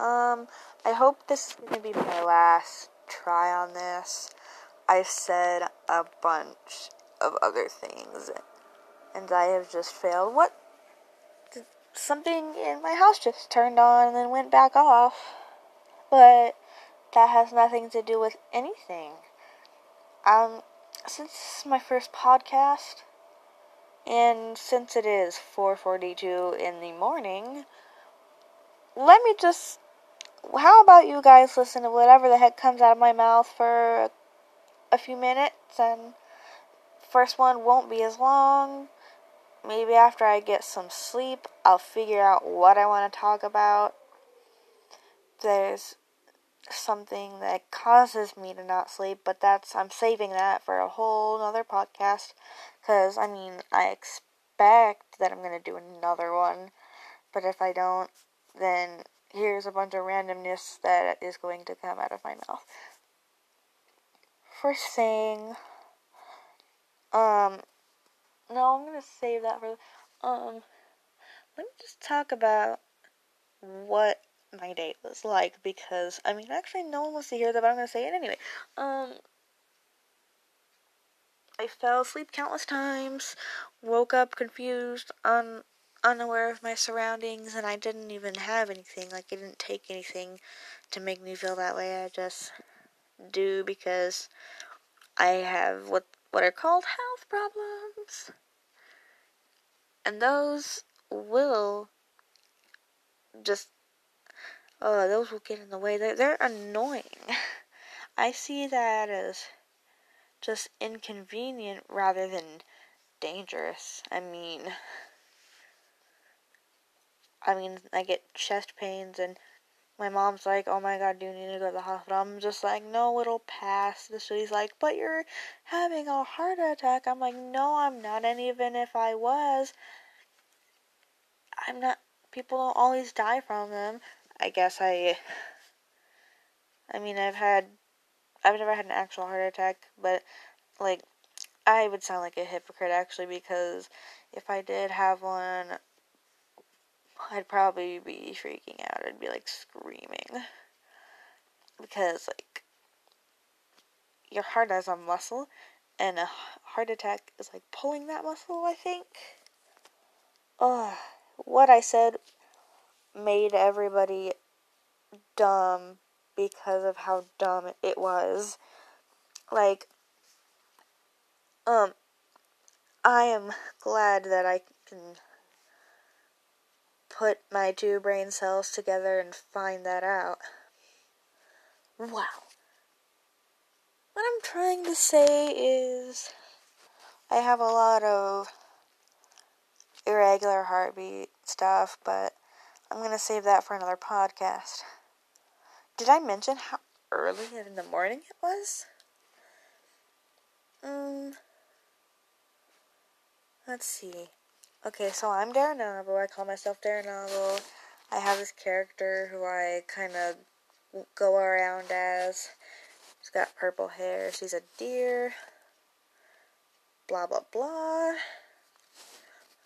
Um, I hope this is going to be my last try on this. I've said a bunch of other things, and I have just failed. What? Something in my house just turned on and then went back off. But that has nothing to do with anything. Um, since this is my first podcast, and since it is 4:42 in the morning, let me just how about you guys listen to whatever the heck comes out of my mouth for a few minutes and first one won't be as long. Maybe after I get some sleep, I'll figure out what I want to talk about. There's something that causes me to not sleep, but that's I'm saving that for a whole another podcast cuz I mean, I expect that I'm going to do another one, but if I don't, then here's a bunch of randomness that is going to come out of my mouth. First thing, um, no, I'm gonna save that for, um, let me just talk about what my date was like because, I mean, actually, no one wants to hear that, but I'm gonna say it anyway. Um, I fell asleep countless times, woke up confused, un unaware of my surroundings, and I didn't even have anything. Like, it didn't take anything to make me feel that way. I just do because I have what what are called health problems. And those will just oh, those will get in the way. They're they're annoying. I see that as just inconvenient rather than dangerous. I mean I mean, I get chest pains and my mom's like, oh my god, do you need to go to the hospital? I'm just like, no, it'll pass. So she's like, but you're having a heart attack. I'm like, no, I'm not. And even if I was, I'm not. People don't always die from them. I guess I. I mean, I've had. I've never had an actual heart attack, but, like, I would sound like a hypocrite actually because if I did have one, I'd probably be freaking out. I'd be like screaming. Because, like, your heart has a muscle, and a heart attack is like pulling that muscle, I think. Ugh. What I said made everybody dumb because of how dumb it was. Like, um, I am glad that I can put my two brain cells together and find that out. Wow. What I'm trying to say is I have a lot of irregular heartbeat stuff, but I'm going to save that for another podcast. Did I mention how early in the morning it was? Um, let's see. Okay, so I'm Darren Novel. I call myself Darren Novel. I have this character who I kind of go around as. She's got purple hair. She's a deer. Blah, blah, blah.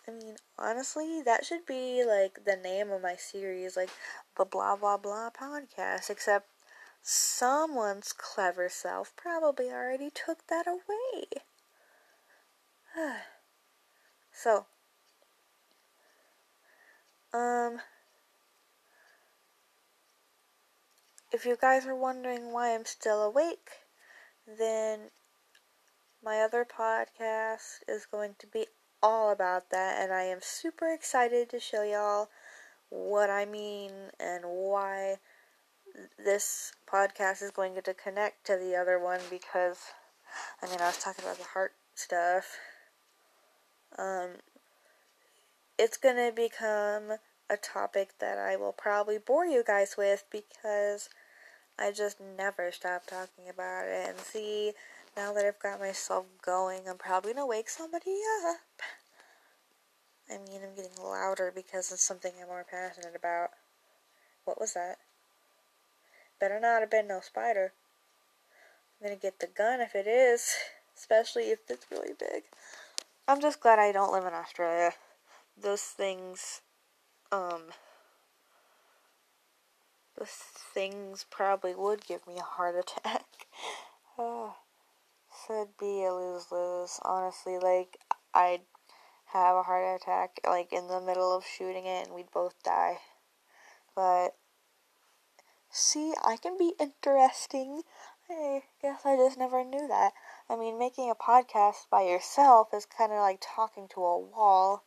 I mean, honestly, that should be like the name of my series, like the blah, blah, blah podcast, except someone's clever self probably already took that away. so, um, if you guys are wondering why I'm still awake, then my other podcast is going to be all about that, and I am super excited to show y'all what I mean and why this podcast is going to connect to the other one because I mean I was talking about the heart stuff. Um it's going to become a topic that I will probably bore you guys with because I just never stop talking about it. And see, now that I've got myself going, I'm probably going to wake somebody up. I mean, I'm getting louder because it's something I'm more passionate about. What was that? Better not have been no spider. I'm gonna get the gun if it is, especially if it's really big. I'm just glad I don't live in Australia those things um the things probably would give me a heart attack. oh, so it'd be a lose lose. Honestly, like, I'd have a heart attack, like, in the middle of shooting it, and we'd both die. But, see, I can be interesting. I guess I just never knew that. I mean, making a podcast by yourself is kind of like talking to a wall.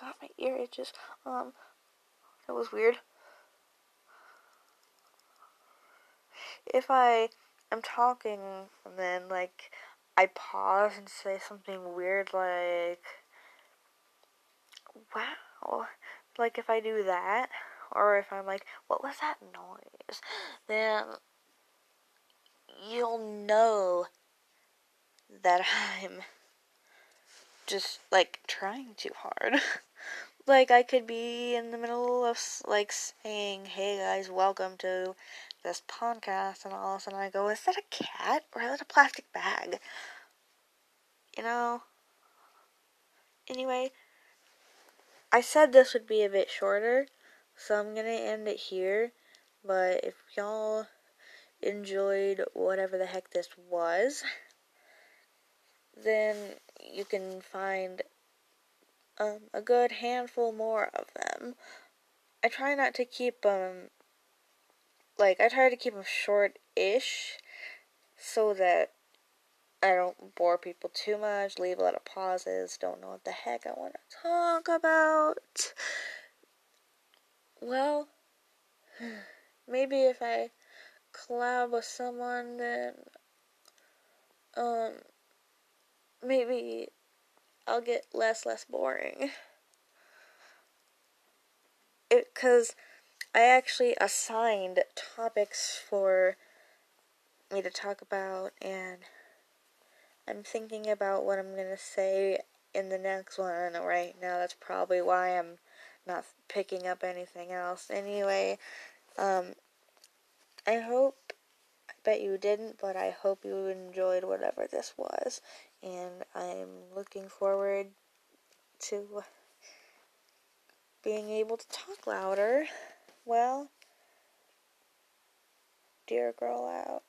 God, my ear itches. Um, it was weird. If I am talking and then, like, I pause and say something weird like, wow, like if I do that, or if I'm like, what was that noise, then you'll know that I'm just like trying too hard. like I could be in the middle of like saying, "Hey guys, welcome to this podcast," and all of a sudden I go, "Is that a cat or is that a plastic bag?" You know. Anyway, I said this would be a bit shorter, so I'm gonna end it here. But if y'all enjoyed whatever the heck this was, then you can find um, a good handful more of them. I try not to keep them, like, I try to keep them short ish so that I don't bore people too much, leave a lot of pauses, don't know what the heck I want to talk about. Well, maybe if I collab with someone, then um maybe I'll get less less boring. It cuz I actually assigned topics for me to talk about and I'm thinking about what I'm going to say in the next one right now. That's probably why I'm not picking up anything else. Anyway, um I hope, bet you didn't, but I hope you enjoyed whatever this was. And I'm looking forward to being able to talk louder. Well, dear girl out.